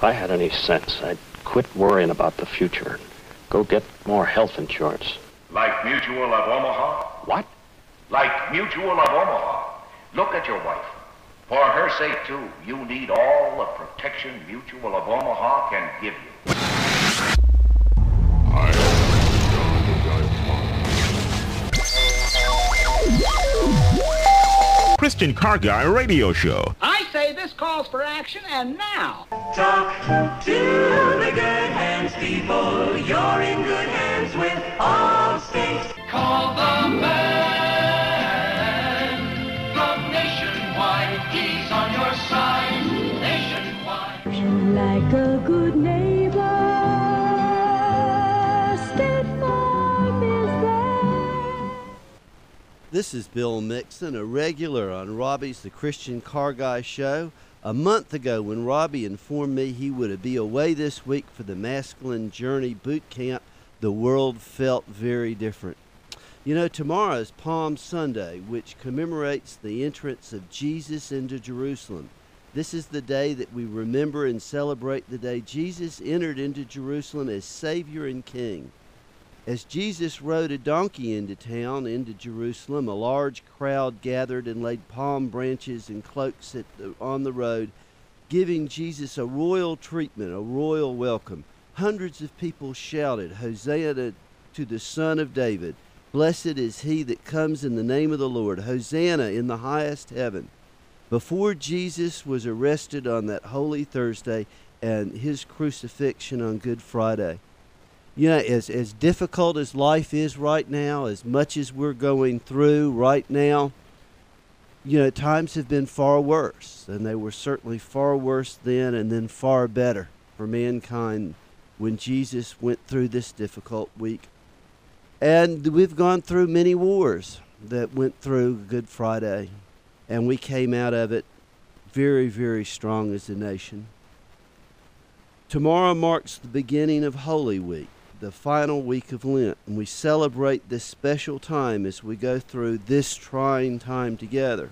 If I had any sense, I'd quit worrying about the future. Go get more health insurance. Like Mutual of Omaha? What? Like Mutual of Omaha. Look at your wife. For her sake, too, you need all the protection Mutual of Omaha can give you. Christian Car Guy Radio Show. I say this calls for action, and now. Talk to the good hands people. You're in good hands with Allstate. Call the man from Nationwide. He's on your side. Nationwide. Like a good neighbor, This is Bill Mixon, a regular on Robby's The Christian Car Guy Show. A month ago, when Robby informed me he would be away this week for the Masculine Journey Boot Camp, the world felt very different. You know, tomorrow is Palm Sunday, which commemorates the entrance of Jesus into Jerusalem. This is the day that we remember and celebrate the day Jesus entered into Jerusalem as Savior and King. As Jesus rode a donkey into town, into Jerusalem, a large crowd gathered and laid palm branches and cloaks the, on the road, giving Jesus a royal treatment, a royal welcome. Hundreds of people shouted, Hosanna to the Son of David. Blessed is he that comes in the name of the Lord. Hosanna in the highest heaven. Before Jesus was arrested on that Holy Thursday and his crucifixion on Good Friday, you know, as, as difficult as life is right now, as much as we're going through right now, you know, times have been far worse. And they were certainly far worse then and then far better for mankind when Jesus went through this difficult week. And we've gone through many wars that went through Good Friday, and we came out of it very, very strong as a nation. Tomorrow marks the beginning of Holy Week, the final week of Lent, and we celebrate this special time as we go through this trying time together.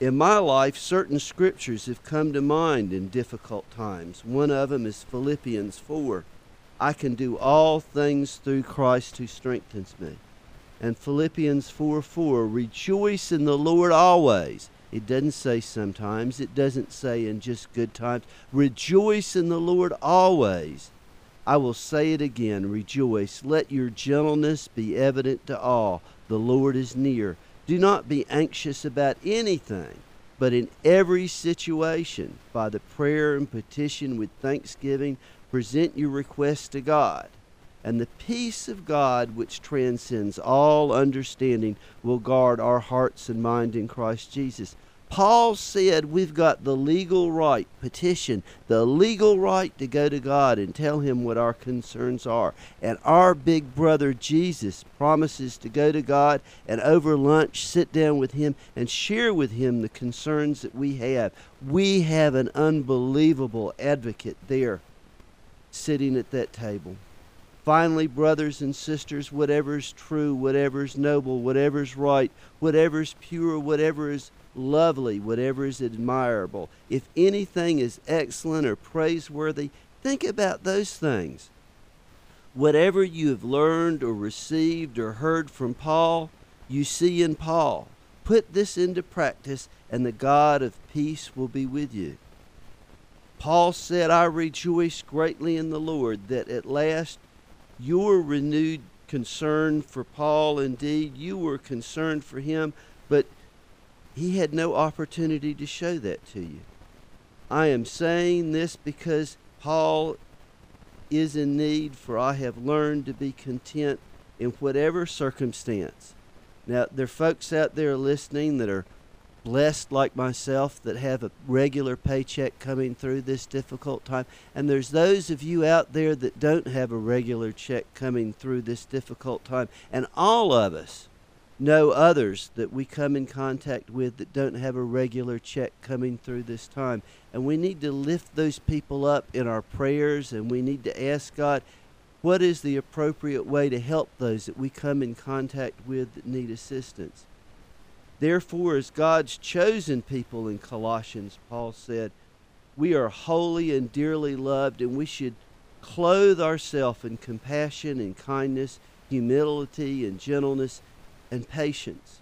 In my life, certain scriptures have come to mind in difficult times. One of them is Philippians 4. I can do all things through Christ who strengthens me. And Philippians 4 4, rejoice in the Lord always. It doesn't say sometimes, it doesn't say in just good times. Rejoice in the Lord always. I will say it again rejoice. Let your gentleness be evident to all. The Lord is near. Do not be anxious about anything, but in every situation, by the prayer and petition with thanksgiving, present your requests to God. And the peace of God, which transcends all understanding, will guard our hearts and mind in Christ Jesus. Paul said we've got the legal right, petition, the legal right to go to God and tell Him what our concerns are. And our big brother Jesus promises to go to God and over lunch sit down with Him and share with Him the concerns that we have. We have an unbelievable advocate there sitting at that table. Finally, brothers and sisters, whatever's true, whatever's noble, whatever's right, whatever's pure, whatever is lovely, whatever is admirable, if anything is excellent or praiseworthy, think about those things. Whatever you have learned or received or heard from Paul, you see in Paul. Put this into practice, and the God of peace will be with you. Paul said, I rejoice greatly in the Lord that at last your renewed concern for Paul, indeed, you were concerned for him, but he had no opportunity to show that to you. I am saying this because Paul is in need, for I have learned to be content in whatever circumstance. Now, there are folks out there listening that are blessed like myself that have a regular paycheck coming through this difficult time. And there's those of you out there that don't have a regular check coming through this difficult time. And all of us know others that we come in contact with that don't have a regular check coming through this time. And we need to lift those people up in our prayers and we need to ask God, what is the appropriate way to help those that we come in contact with that need assistance? Therefore, as God's chosen people in Colossians, Paul said, We are holy and dearly loved, and we should clothe ourselves in compassion and kindness, humility and gentleness, and patience.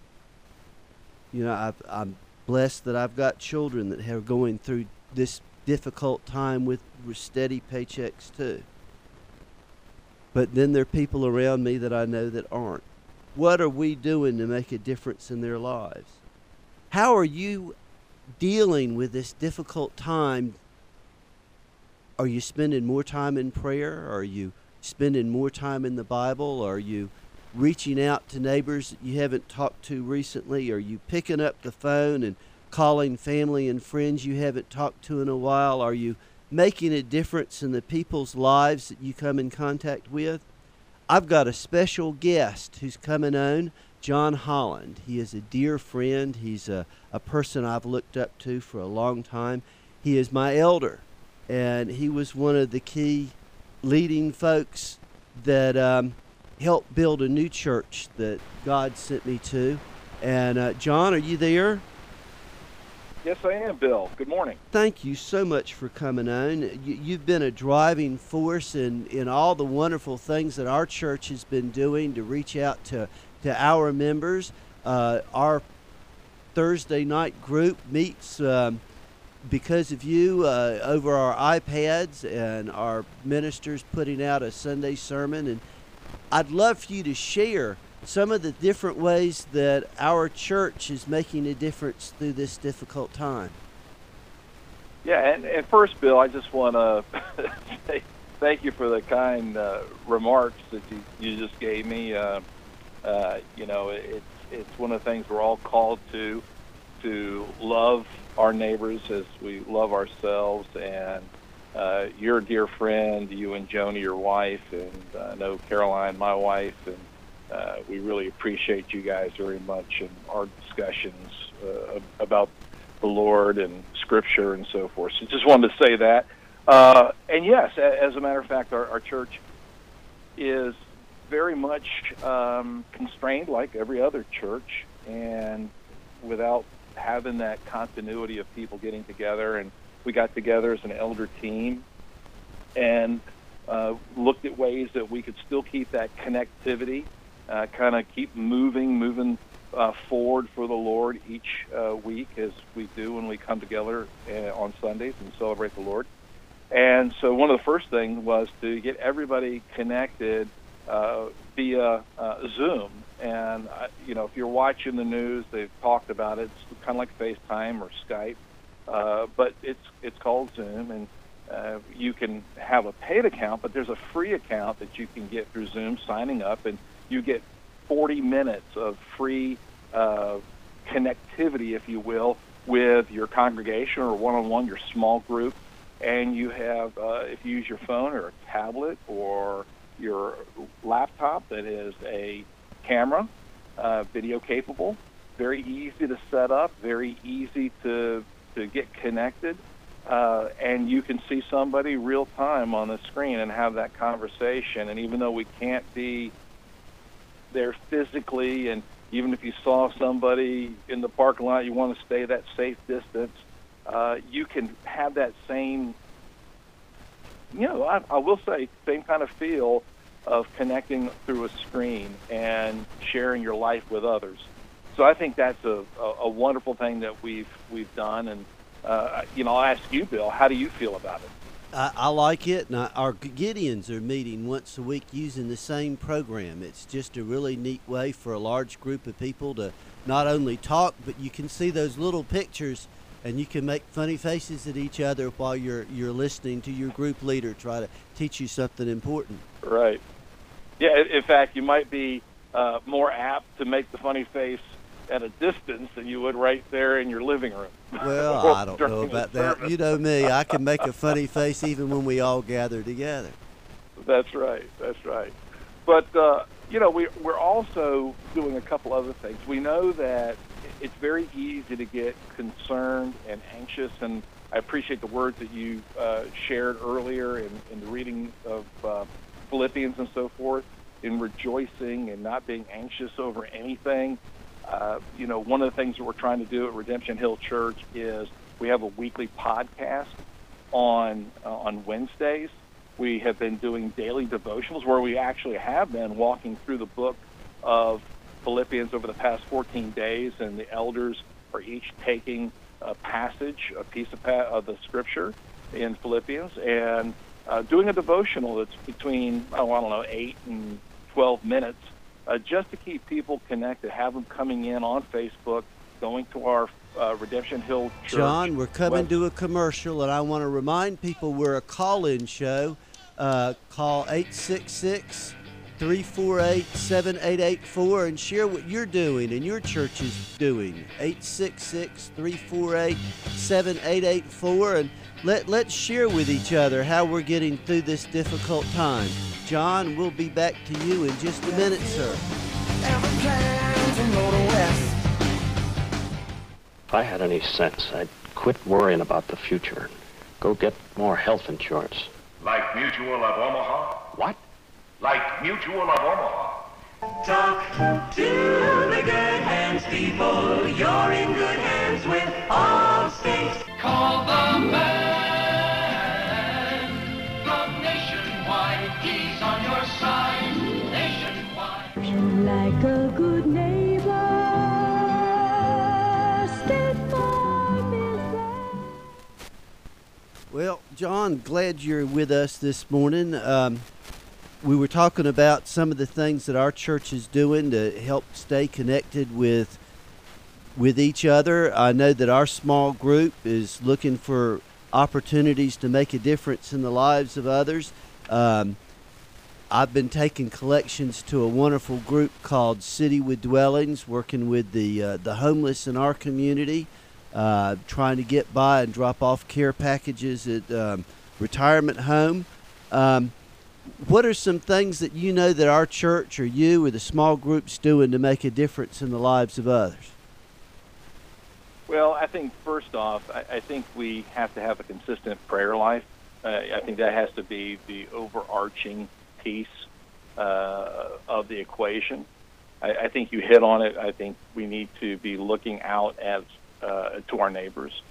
You know, I've, I'm blessed that I've got children that are going through this difficult time with steady paychecks too. But then there are people around me that I know that aren't. What are we doing to make a difference in their lives? How are you dealing with this difficult time? Are you spending more time in prayer? Are you spending more time in the Bible? Are you reaching out to neighbors that you haven't talked to recently? Are you picking up the phone and calling family and friends you haven't talked to in a while? Are you making a difference in the people's lives that you come in contact with? I've got a special guest who's coming on, John Holland. He is a dear friend. He's a, a person I've looked up to for a long time. He is my elder, and he was one of the key leading folks that um, helped build a new church that God sent me to. And uh, John, are you there? Yes, I am, Bill. Good morning. Thank you so much for coming on. You, have been a driving force in, in all the wonderful things that our church has been doing to reach out to, to our members. Uh, our Thursday night group meets um, because of you uh, over our iPads and our ministers putting out a Sunday sermon. And I'd love for you to share some of the different ways that our church is making a difference through this difficult time. Yeah, and, and first, Bill, I just want to say thank you for the kind uh, remarks that you, you just gave me. Uh, uh, you know, it's it's one of the things we're all called to to love our neighbors as we love ourselves. And uh, dear friend, you and Joni, your wife, and I know Caroline, my wife, and uh, we really appreciate you guys very much in our discussions uh, about the Lord and Scripture and so forth. So just wanted to say that. Uh, and yes, as a matter of fact, our, our church is very much um, constrained, like every other church, and without having that continuity of people getting together. And we got together as an elder team and uh, looked at ways that we could still keep that connectivity uh, kind of keep moving, moving uh, forward for the Lord each uh, week as we do when we come together uh, on Sundays and celebrate the Lord. And so one of the first things was to get everybody connected uh, via Zoom. And, you know, if you're watching the news, they've talked about it. It's kind of like FaceTime or Skype, uh, but it's, it's called Zoom. And uh, you can have a paid account, but there's a free account that you can get through Zoom signing up. And you get 40 minutes of free uh, connectivity, if you will, with your congregation or one-on-one, your small group, and you have, uh, if you use your phone or a tablet or your laptop that is a camera, uh, video capable, very easy to set up, very easy to to get connected, uh, and you can see somebody real time on the screen and have that conversation. And even though we can't be there physically, and even if you saw somebody in the parking lot, you want to stay that safe distance. Uh, you can have that same, you know, I, I will say, same kind of feel of connecting through a screen and sharing your life with others. So I think that's a, a, a wonderful thing that we've we've done, and uh, you know, I'll ask you, Bill, how do you feel about it? I, I like it. And I, our Gideons are meeting once a week using the same program. It's just a really neat way for a large group of people to not only talk, but you can see those little pictures and you can make funny faces at each other while you're you're listening to your group leader try to teach you something important. Right. Yeah. In fact, you might be uh, more apt to make the funny face at a distance than you would right there in your living room. Well, I don't know about that. You know me, I can make a funny face even when we all gather together. That's right. That's right. But uh, you know, we we're also doing a couple other things. We know that it's very easy to get concerned and anxious, and I appreciate the words that you uh, shared earlier in, in the reading of uh, Philippians and so forth, in rejoicing and not being anxious over anything. Uh, you know, one of the things that we're trying to do at Redemption Hill Church is we have a weekly podcast on uh, on Wednesdays. We have been doing daily devotionals where we actually have been walking through the book of Philippians over the past 14 days, and the elders are each taking a passage, a piece of, pa- of the scripture in Philippians, and uh, doing a devotional that's between, oh, I don't know, 8 and 12 minutes, uh, just to keep people connected, have them coming in on Facebook, going to our uh, Redemption Hill Church. John, we're coming web- to a commercial, and I want to remind people we're a call-in show. Uh, call 866 348 7884 and share what you're doing and your church is doing. 866 348 7884 and let, let's share with each other how we're getting through this difficult time. John, we'll be back to you in just a minute, sir. If I had any sense, I'd quit worrying about the future. Go get more health insurance. Like Mutual of Omaha? What? Like Mutual of Omaha. Talk to the good hands people. You're in good hands with Allstate. Glad you're with us this morning. Um, we were talking about some of the things that our church is doing to help stay connected with with each other. I know that our small group is looking for opportunities to make a difference in the lives of others. Um, I've been taking collections to a wonderful group called City with Dwellings, working with the uh, the homeless in our community, uh, trying to get by and drop off care packages at um, retirement home. Um, what are some things that you know that our church or you or the small groups doing to make a difference in the lives of others? Well, I think first off, I, I think we have to have a consistent prayer life. Uh, I think that has to be the overarching piece uh, of the equation. I, I think you hit on it. I think we need to be looking out as uh, to our neighbors.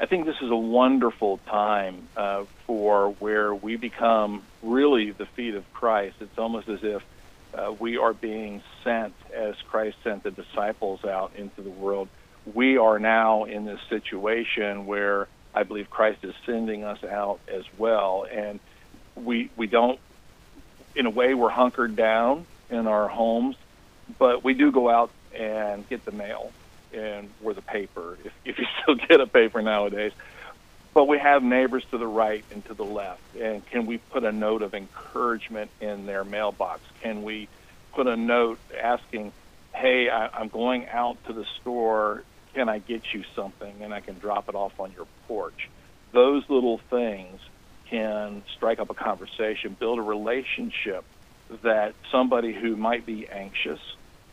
I think this is a wonderful time uh, for where we become really the feet of Christ. It's almost as if uh, we are being sent as Christ sent the disciples out into the world. We are now in this situation where I believe Christ is sending us out as well, and we we don't, in a way, we're hunkered down in our homes, but we do go out and get the mail and or the paper if, if you still get a paper nowadays. But we have neighbors to the right and to the left, and can we put a note of encouragement in their mailbox? Can we put a note asking, "Hey, I, I'm going out to the store. Can I get you something?" And I can drop it off on your porch. Those little things can strike up a conversation, build a relationship that somebody who might be anxious,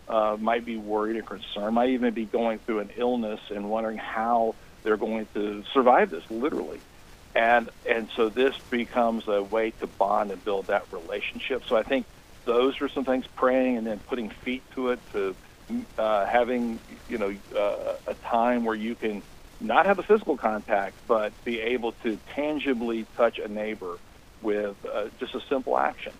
uh, might be worried or concerned, might even be going through an illness and wondering how they're going to survive this, literally. And and so this becomes a way to bond and build that relationship. So I think those are some things. Praying and then putting feet to it, to uh, having you know uh, a time where you can not have a physical contact, but be able to tangibly touch a neighbor with uh, just a simple action.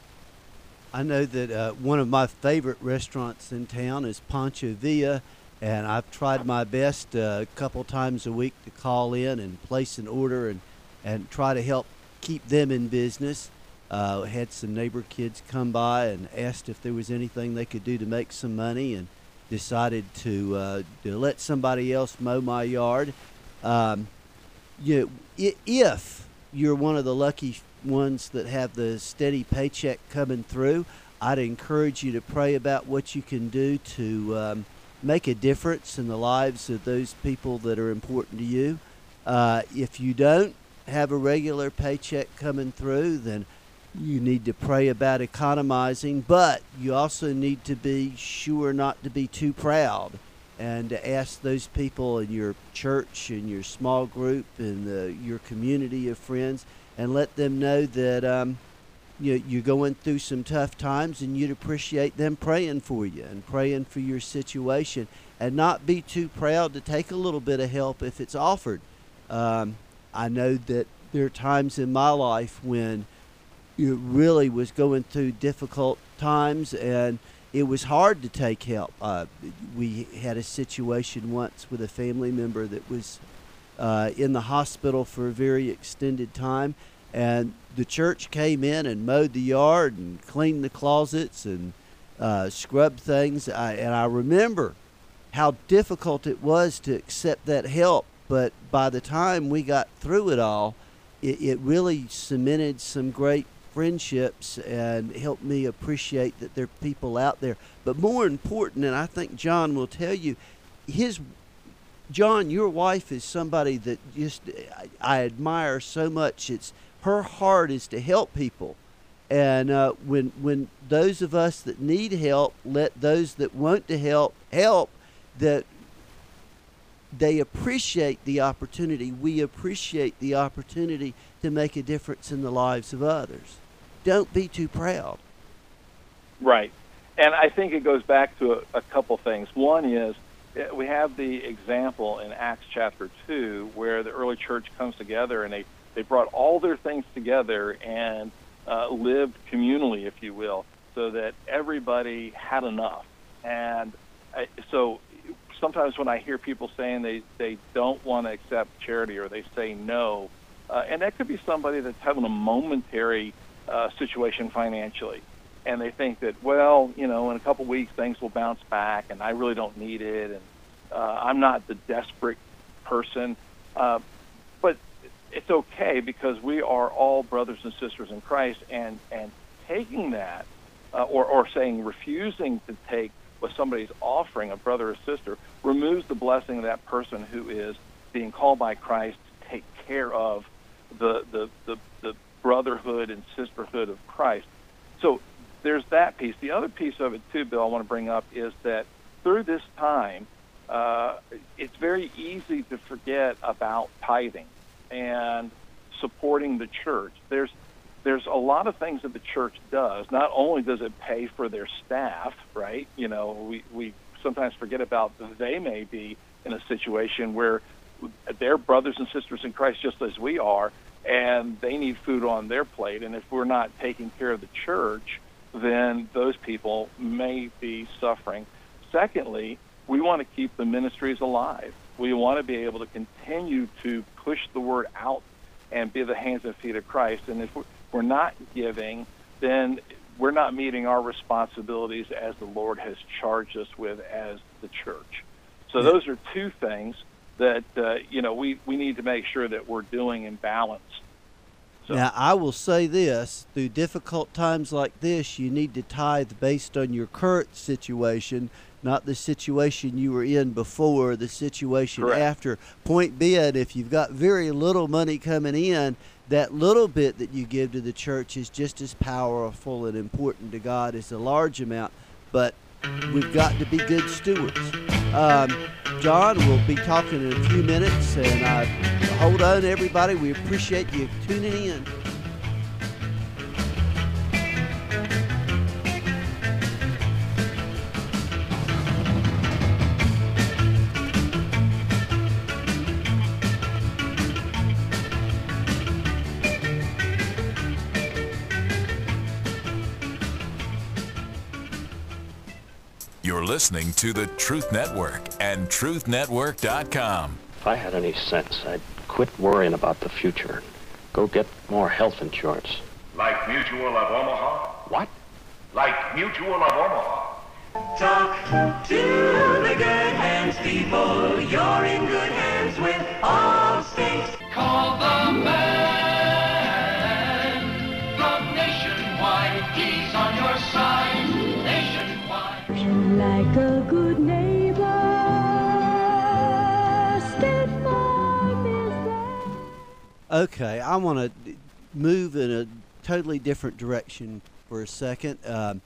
I know that uh, one of my favorite restaurants in town is Pancho Villa, and I've tried my best uh, a couple times a week to call in and place an order and, and try to help keep them in business. Uh, had some neighbor kids come by and asked if there was anything they could do to make some money, and decided to uh, to let somebody else mow my yard. Um, you i- if you're one of the lucky ones that have the steady paycheck coming through, I'd encourage you to pray about what you can do to um, make a difference in the lives of those people that are important to you. Uh, if you don't have a regular paycheck coming through, then you need to pray about economizing, but you also need to be sure not to be too proud and to ask those people in your church and your small group and the, your community of friends and let them know that um, you, you're going through some tough times and you'd appreciate them praying for you and praying for your situation and not be too proud to take a little bit of help if it's offered. Um, I know that there are times in my life when it really was going through difficult times and it was hard to take help. Uh, we had a situation once with a family member that was uh, in the hospital for a very extended time, and the church came in and mowed the yard and cleaned the closets and uh, scrubbed things. I, and I remember how difficult it was to accept that help. But by the time we got through it all, it, it really cemented some great friendships and helped me appreciate that there are people out there. But more important, and I think John will tell you, his John, your wife is somebody that just I, admire so much. It's her heart is to help people, and uh, when when those of us that need help let those that want to help help, that they appreciate the opportunity. We appreciate the opportunity to make a difference in the lives of others. Don't be too proud. Right. And I think it goes back to a, a couple things. One is we have the example in Acts chapter 2 where the early church comes together and they, they brought all their things together and uh, lived communally, if you will, so that everybody had enough. And I, so sometimes when I hear people saying they, they don't want to accept charity or they say no, uh, and that could be somebody that's having a momentary uh, situation financially. And they think that, well, you know, in a couple weeks things will bounce back and I really don't need it and uh, I'm not the desperate person. Uh, but it's okay because we are all brothers and sisters in Christ and, and taking that uh, or, or saying refusing to take what somebody's offering, a brother or sister, removes the blessing of that person who is being called by Christ to take care of the, the, the, the brotherhood and sisterhood of Christ. So there's that piece. The other piece of it, too, Bill, I want to bring up is that through this time, uh, it's very easy to forget about tithing and supporting the church. There's there's a lot of things that the church does. Not only does it pay for their staff, right? You know, we, we sometimes forget about they may be in a situation where they're brothers and sisters in Christ just as we are, and they need food on their plate. And if we're not taking care of the church, then those people may be suffering. Secondly, we want to keep the ministries alive. We want to be able to continue to push the word out and be the hands and feet of Christ. And if we're not giving, then we're not meeting our responsibilities as the Lord has charged us with as the church. So those are two things that uh, you know we, we need to make sure that we're doing in balance. So. Now, I will say this through difficult times like this, you need to tithe based on your current situation, not the situation you were in before, the situation Correct. after. Point being, if you've got very little money coming in, that little bit that you give to the church is just as powerful and important to God as a large amount. But we've got to be good stewards. Um, John, we'll be talking in a few minutes, and uh, hold on, everybody. We appreciate you tuning in. You're listening to the Truth Network and TruthNetwork.com. If I had any sense, I'd quit worrying about the future. Go get more health insurance. Like Mutual of Omaha? What? Like Mutual of Omaha. Talk to the good hands people. You're in good hands with Allstate. Call the man Okay, I want to move in a totally different direction for a second. Um,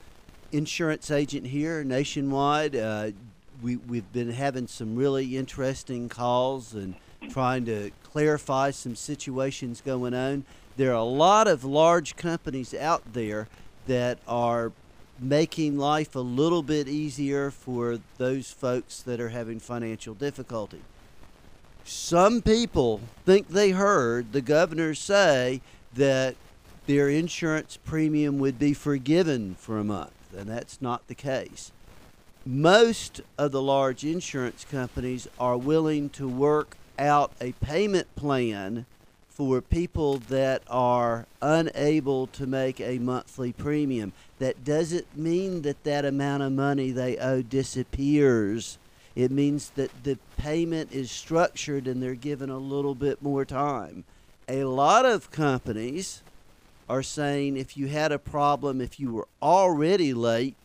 insurance agent here nationwide. Uh, we, we've been having some really interesting calls and trying to clarify some situations going on. There are a lot of large companies out there that are making life a little bit easier for those folks that are having financial difficulty. some people think they heard the governor say that their insurance premium would be forgiven for a month, and that's not the case. Most of the large insurance companies are willing to work out a payment plan for people that are unable to make a monthly premium. That doesn't mean that that amount of money they owe disappears. It means that the payment is structured and they're given a little bit more time. A lot of companies are saying if you had a problem, if you were already late,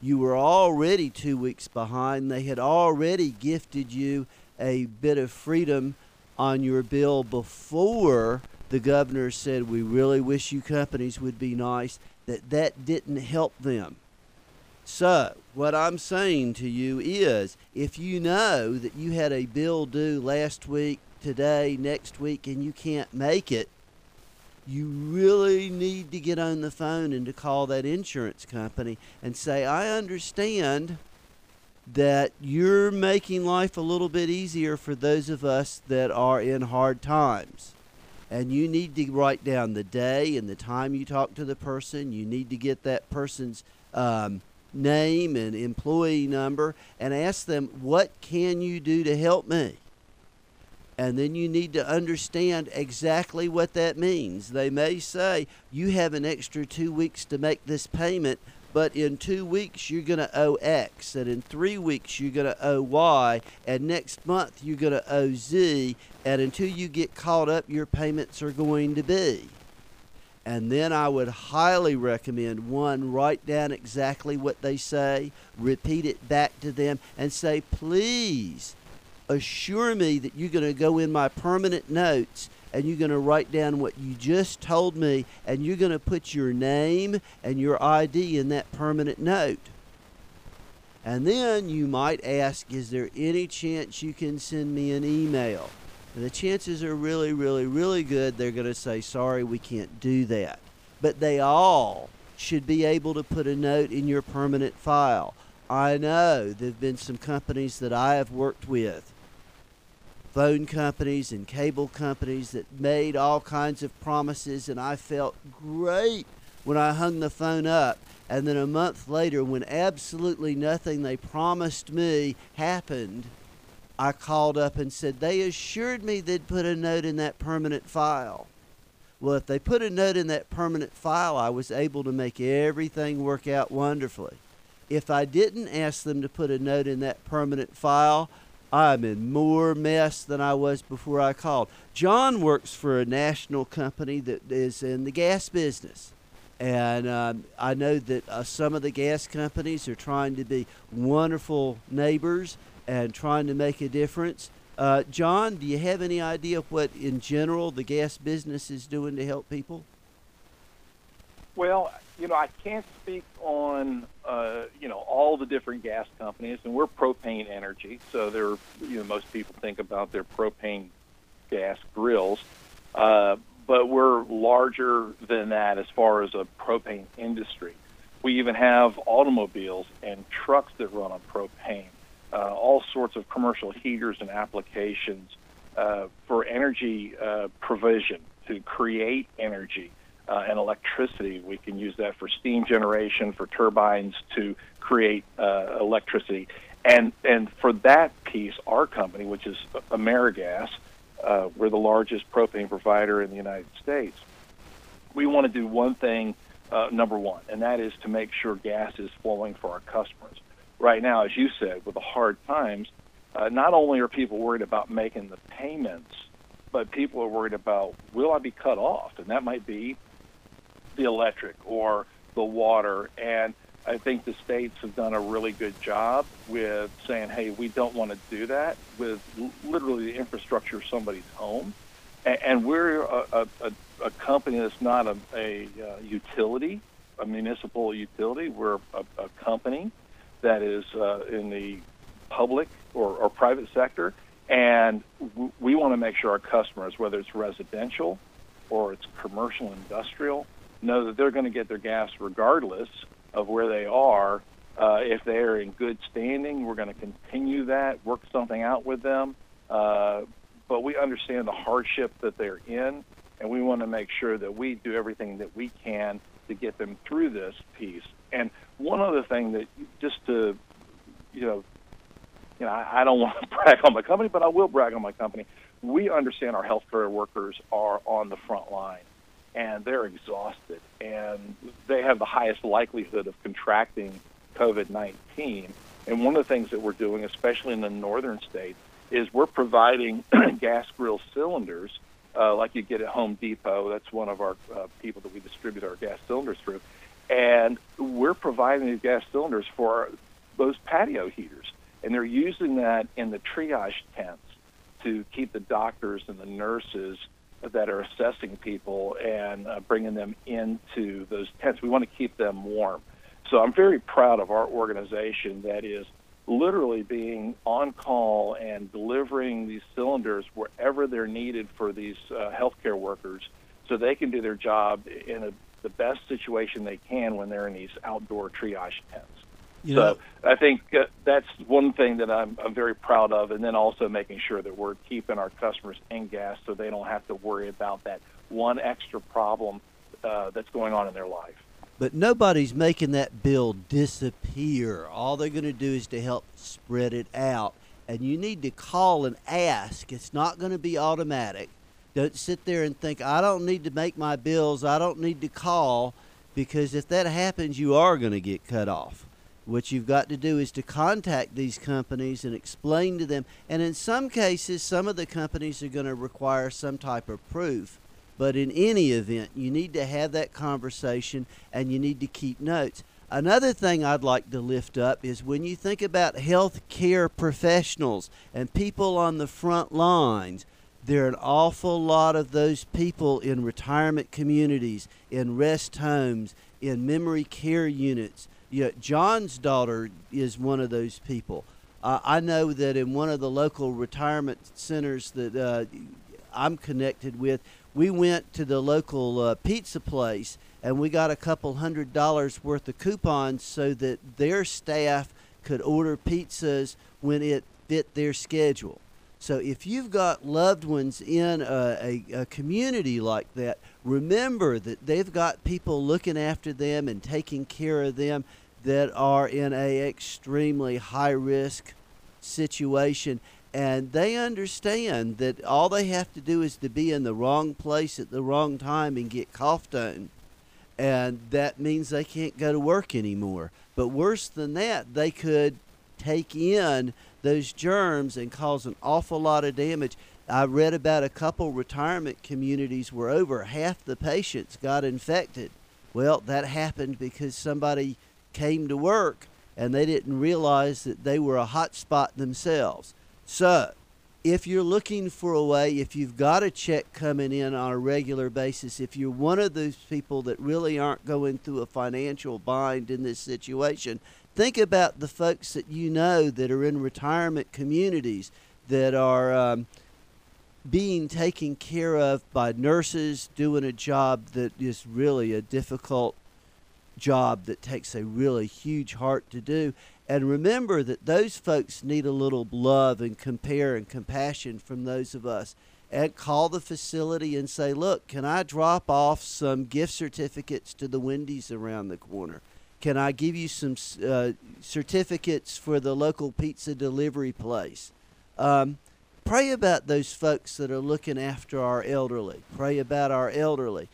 you were already two weeks behind, they had already gifted you a bit of freedom on your bill before the governor said, We really wish you companies would be nice, that that didn't help them. So, what I'm saying to you is if you know that you had a bill due last week, today, next week, and you can't make it, you really need to get on the phone and to call that insurance company and say, I understand that you're making life a little bit easier for those of us that are in hard times. And you need to write down the day and the time you talk to the person. You need to get that person's um, name and employee number and ask them, What can you do to help me? And then you need to understand exactly what that means. They may say, You have an extra two weeks to make this payment, but in two weeks you're going to owe X, and in three weeks you're going to owe Y, and next month you're going to owe Z, and until you get caught up, your payments are going to be. And then I would highly recommend one, write down exactly what they say, repeat it back to them, and say, please assure me that you're going to go in my permanent notes and you're going to write down what you just told me and you're going to put your name and your ID in that permanent note. And then you might ask, is there any chance you can send me an email? And the chances are really, really, really good they're going to say, sorry, we can't do that. But they all should be able to put a note in your permanent file. I know there have been some companies that I have worked with phone companies and cable companies that made all kinds of promises, and I felt great when I hung the phone up. And then a month later, when absolutely nothing they promised me happened, I called up and said, They assured me they'd put a note in that permanent file. Well, if they put a note in that permanent file, I was able to make everything work out wonderfully. If I didn't ask them to put a note in that permanent file, I'm in more mess than I was before I called. John works for a national company that is in the gas business. And um, I know that uh, some of the gas companies are trying to be wonderful neighbors and trying to make a difference. Uh, John, do you have any idea what, in general, the gas business is doing to help people? Well, you know, I can't speak on uh, you know all the different gas companies, and we're propane energy, so they're you know most people think about their propane gas grills, uh, but we're larger than that as far as a propane industry. We even have automobiles and trucks that run on propane, uh, all sorts of commercial heaters and applications uh, for energy uh, provision to create energy uh, and electricity. We can use that for steam generation, for turbines to create uh, electricity. And, and for that piece, our company, which is AmeriGas, uh, we're the largest propane provider in the United States. We want to do one thing, uh, number one, and that is to make sure gas is flowing for our customers. Right now, as you said, with the hard times, uh, not only are people worried about making the payments, but people are worried about will I be cut off? And that might be the electric or the water. And I think the states have done a really good job with saying, hey, we don't want to do that with literally the infrastructure of somebody's home. And, we're a, a, a, company that's not a, a, uh, utility, a municipal utility. We're a, a company that is uh, in the public or, or private sector. And we want to make sure our customers, whether it's residential or it's commercial, industrial, know that they're going to get their gas regardless of where they are. Uh, if they are in good standing, we're going to continue that, work something out with them. Uh, but we understand the hardship that they're in, and we want to make sure that we do everything that we can to get them through this piece. And one other thing that just to, you know, you know, I, I don't want to brag on my company, but I will brag on my company. We understand our healthcare workers are on the front line, and they're exhausted, and they have the highest likelihood of contracting COVID 19. And one of the things that we're doing, especially in the northern states, is we're providing gas grill cylinders uh, like you get at Home Depot. That's one of our uh, people that we distribute our gas cylinders through. And we're providing these gas cylinders for those patio heaters. And they're using that in the triage tents to keep the doctors and the nurses that are assessing people and uh, bringing them into those tents. We want to keep them warm. So I'm very proud of our organization that is literally being on call and delivering these cylinders wherever they're needed for these uh, healthcare workers so they can do their job in a, the best situation they can when they're in these outdoor triage tents. You so I think uh, that's one thing that I'm, I'm very proud of, and then also making sure that we're keeping our customers in gas so they don't have to worry about that one extra problem uh, that's going on in their life. But nobody's making that bill disappear. All they're going to do is to help spread it out. And you need to call and ask. It's not going to be automatic. Don't sit there and think, I don't need to make my bills. I don't need to call. Because if that happens, you are going to get cut off. What you've got to do is to contact these companies and explain to them. And in some cases, some of the companies are going to require some type of proof. But in any event, you need to have that conversation and you need to keep notes. Another thing I'd like to lift up is when you think about health care professionals and people on the front lines, there are an awful lot of those people in retirement communities, in rest homes, in memory care units. Know, John's daughter is one of those people. Uh, I know that in one of the local retirement centers that uh, I'm connected with, we went to the local uh, pizza place and we got a couple hundred dollars worth of coupons so that their staff could order pizzas when it fit their schedule. So if you've got loved ones in a, a, a community like that, remember that they've got people looking after them and taking care of them that are in a extremely high risk situation. And they understand that all they have to do is to be in the wrong place at the wrong time and get coughed on and that means they can't go to work anymore. But worse than that they could take in those germs and cause an awful lot of damage. I read about a couple retirement communities where over. Half the patients got infected. Well that happened because somebody came to work and they didn't realize that they were a hot spot themselves. So, if you're looking for a way, if you've got a check coming in on a regular basis, if you're one of those people that really aren't going through a financial bind in this situation, think about the folks that you know that are in retirement communities that are um, being taken care of by nurses doing a job that is really a difficult job that takes a really huge heart to do. And remember that those folks need a little love and compare and compassion from those of us. And call the facility and say, look, can I drop off some gift certificates to the Wendy's around the corner? Can I give you some uh, certificates for the local pizza delivery place? Um, pray about those folks that are looking after our elderly. Pray about our elderly.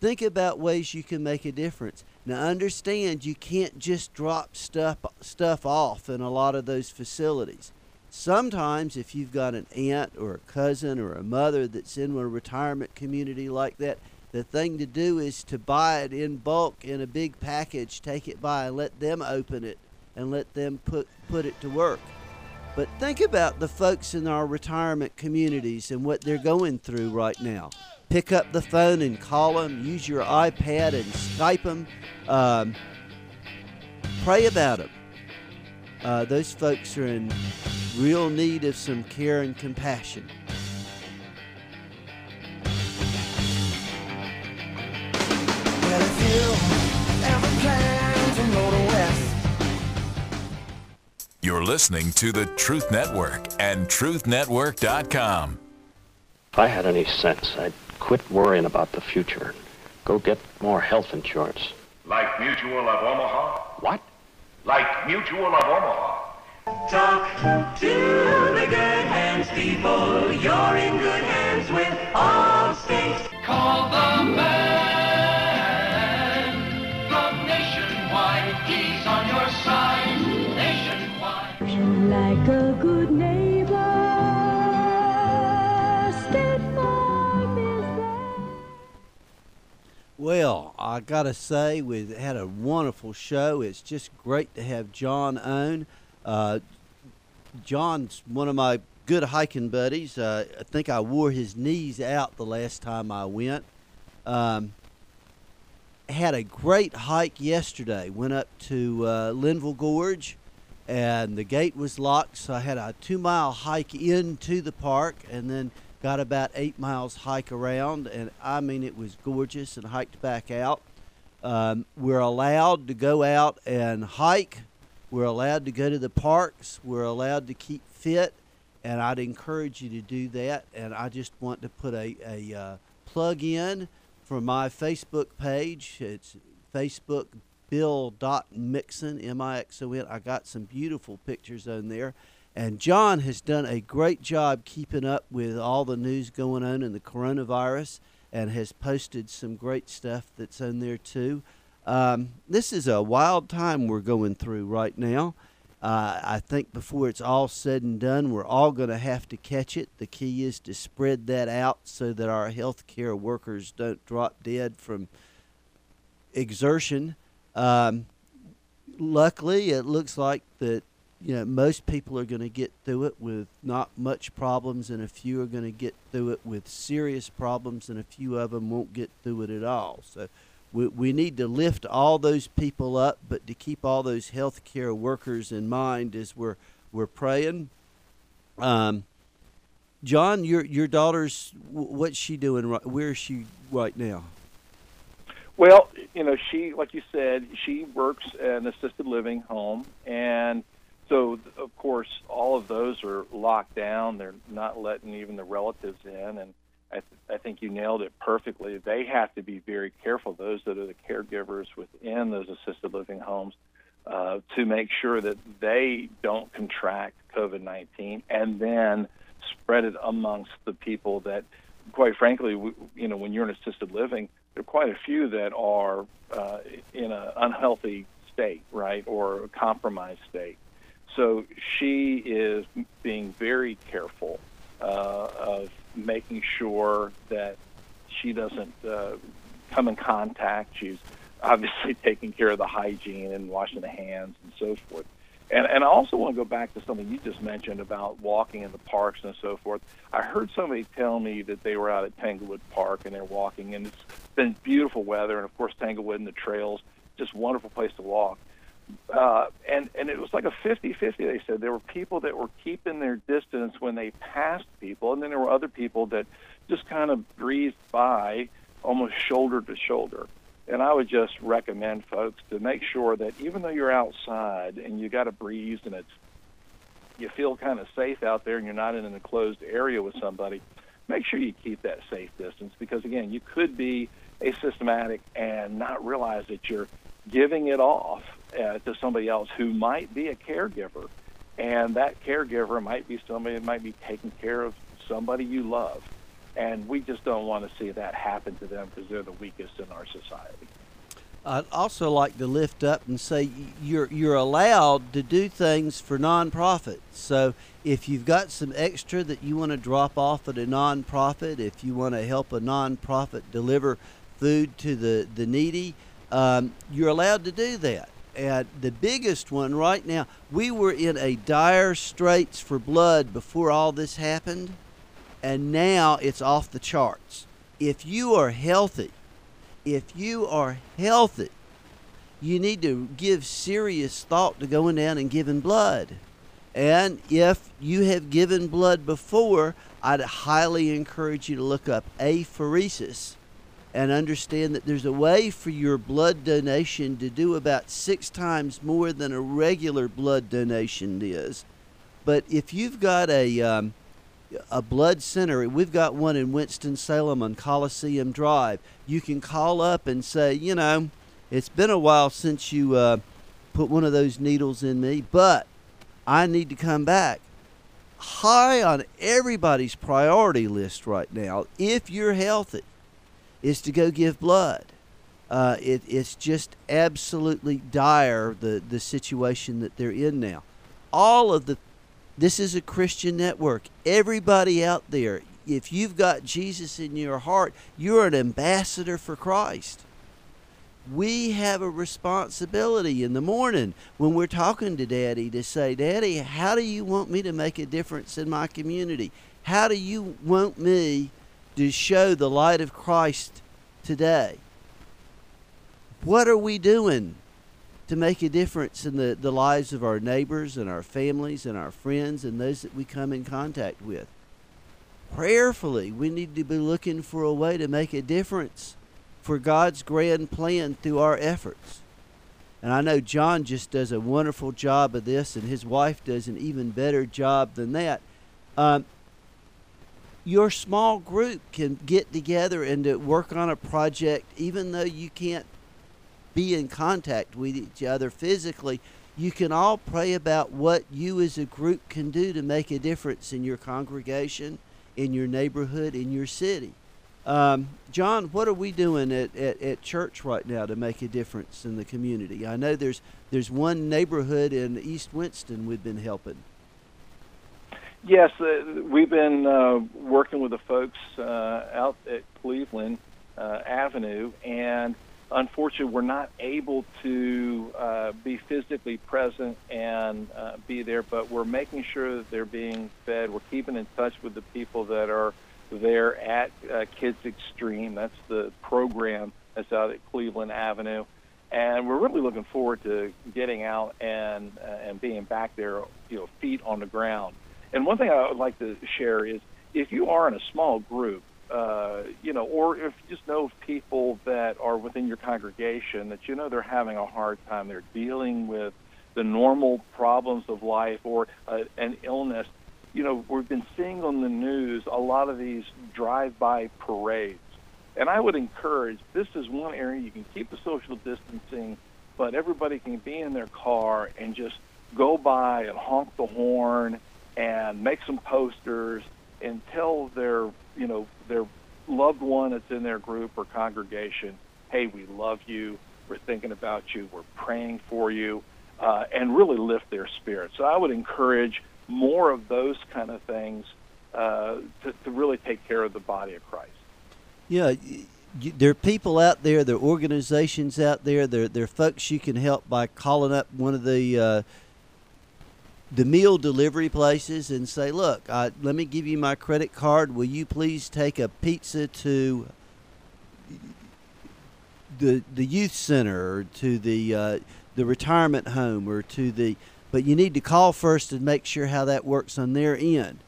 Think about ways you can make a difference. Now understand you can't just drop stuff stuff off in a lot of those facilities. Sometimes if you've got an aunt or a cousin or a mother that's in a retirement community like that, the thing to do is to buy it in bulk in a big package, take it by and let them open it and let them put put it to work. But think about the folks in our retirement communities and what they're going through right now pick up the phone and call them, use your iPad and Skype them, um, pray about them. Uh, those folks are in real need of some care and compassion. Plan to motor west, You're listening to the Truth Network and TruthNetwork.com. If I had any sense, I'd quit worrying about the future. Go get more health insurance. Like Mutual of Omaha? What? Like Mutual of Omaha. Talk to the good hands people. You're in good Well, I gotta say, we had a wonderful show. It's just great to have John on. Uh, John's one of my good hiking buddies. Uh, I think I wore his knees out the last time I went. Um, had a great hike yesterday. Went up to uh, Linville Gorge, and the gate was locked, so I had a two-mile hike into the park, and then got about eight miles hike around, and I mean it was gorgeous, and hiked back out. Um, we're allowed to go out and hike. We're allowed to go to the parks. We're allowed to keep fit, and I'd encourage you to do that. And I just want to put a, a uh, plug in for my Facebook page. It's Facebook Bill Mixon M I X O N. I got some beautiful pictures on there. And John has done a great job keeping up with all the news going on in the coronavirus and has posted some great stuff that's on there too. Um, this is a wild time we're going through right now. Uh, I think before it's all said and done, we're all going to have to catch it. The key is to spread that out so that our healthcare workers don't drop dead from exertion. Um, luckily, it looks like that you know most people are going to get through it with not much problems, and a few are going to get through it with serious problems, and a few of them won't get through it at all. So we, we need to lift all those people up, but to keep all those healthcare workers in mind as we're we're praying. Um, John, your your daughter's what's she doing? Right, where is she right now? Well, you know, she, like you said, she works in an assisted living home, and so of course all of those are locked down. They're not letting even the relatives in, and I, th- I think you nailed it perfectly. They have to be very careful. Those that are the caregivers within those assisted living homes. Uh, to make sure that they don't contract COVID 19 and then spread it amongst the people that, quite frankly, we, you know, when you're in assisted living, there are quite a few that are uh, in an unhealthy state, right, or a compromised state. So she is being very careful uh, of making sure that she doesn't uh, come in contact. She's obviously taking care of the hygiene and washing the hands and so forth. And, and I also want to go back to something you just mentioned about walking in the parks and so forth. I heard somebody tell me that they were out at Tanglewood Park and they're walking, and it's been beautiful weather, and of course Tanglewood and the trails, just wonderful place to walk. Uh, and and it was like a 50-50. They said there were people that were keeping their distance when they passed people, and then there were other people that just kind of breezed by, almost shoulder to shoulder. And I would just recommend folks to make sure that even though you're outside and you got a breeze and it's you feel kind of safe out there and you're not in an enclosed area with somebody, make sure you keep that safe distance because again, you could be asystematic and not realize that you're giving it off uh, to somebody else who might be a caregiver, and that caregiver might be somebody that might be taking care of somebody you love. And we just don't want to see that happen to them because they're the weakest in our society. I'd also like to lift up and say you're you're allowed to do things for nonprofit. So if you've got some extra that you want to drop off at a nonprofit, if you want to help a nonprofit deliver food to the the needy, um, you're allowed to do that. And the biggest one right now, we were in a dire straits for blood before all this happened, and now it's off the charts. If you are healthy, if you are healthy, you need to give serious thought to going down and giving blood. And if you have given blood before, I'd highly encourage you to look up apheresis and understand that there's a way for your blood donation to do about six times more than a regular blood donation is. But if you've got a um, a blood center. We've got one in Winston Salem on Coliseum Drive. You can call up and say, you know, it's been a while since you uh, put one of those needles in me, but I need to come back. High on everybody's priority list right now, if you're healthy, is to go give blood. Uh, it, it's just absolutely dire the, the situation that they're in now. All of the this is a Christian network. Everybody out there, if you've got Jesus in your heart, you're an ambassador for Christ. We have a responsibility in the morning when we're talking to Daddy to say, Daddy, how do you want me to make a difference in my community? How do you want me to show the light of Christ today? What are we doing to make a difference in the, the lives of our neighbors and our families and our friends and those that we come in contact with? Prayerfully, we need to be looking for a way to make a difference for God's grand plan through our efforts. And I know John just does a wonderful job of this, and his wife does an even better job than that. Um, your small group can get together and to work on a project, even though you can't be in contact with each other physically. You can all pray about what you as a group can do to make a difference in your congregation, in your neighborhood, in your city. Um, John, what are we doing at, at, at church right now to make a difference in the community? I know there's there's one neighborhood in East Winston we've been helping. Yes, uh, we've been uh, working with the folks uh, out at Cleveland uh, Avenue, and unfortunately, we're not able to uh, be physically present and uh, be there, but we're making sure that they're being fed. We're keeping in touch with the people that are there at Kids Extreme. That's the program that's out at Cleveland Avenue. And we're really looking forward to getting out and and being back there, you know, feet on the ground. And one thing I would like to share is if you are in a small group, uh, you know, or if you just know people that are within your congregation that you know they're having a hard time, they're dealing with the normal problems of life or uh, an illness. You know, we've been seeing on the news a lot of these drive-by parades, and I would encourage. This is one area you can keep the social distancing, but everybody can be in their car and just go by and honk the horn and make some posters and tell their you know their loved one that's in their group or congregation, hey, we love you, we're thinking about you, we're praying for you, uh, and really lift their spirits. So I would encourage more of those kind of things uh, to, to really take care of the body of Christ. Yeah, there are people out there, there are organizations out there, there, there are folks you can help by calling up one of the uh, the meal delivery places and say, "Look, let me give you my credit card. Will you please take a pizza to the the youth center or to the uh, the retirement home or to the?" But you need to call first and make sure how that works on their end.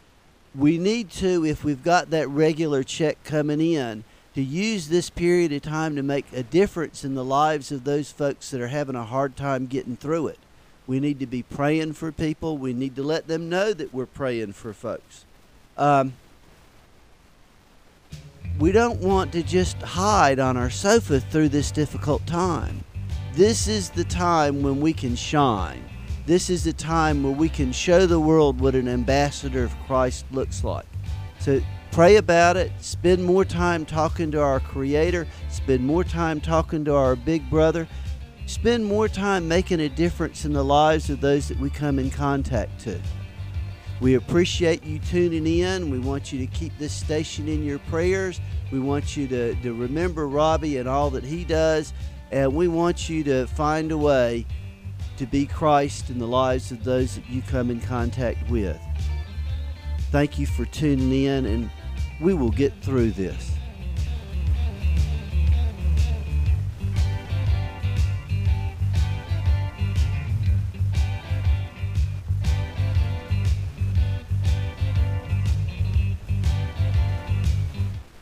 We need to, if we've got that regular check coming in, to use this period of time to make a difference in the lives of those folks that are having a hard time getting through it. We need to be praying for people. We need to let them know that we're praying for folks. Um, we don't want to just hide on our sofa through this difficult time. This is the time when we can shine. This is the time where we can show the world what an ambassador of Christ looks like. So pray about it. Spend more time talking to our Creator. Spend more time talking to our Big Brother spend more time making a difference in the lives of those that we come in contact to. We appreciate you tuning in. We want you to keep this station in your prayers. We want you to, to remember Robby and all that he does. And we want you to find a way to be Christ in the lives of those that you come in contact with. Thank you for tuning in, and we will get through this.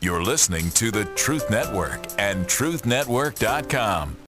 You're listening to the Truth Network and TruthNetwork.com.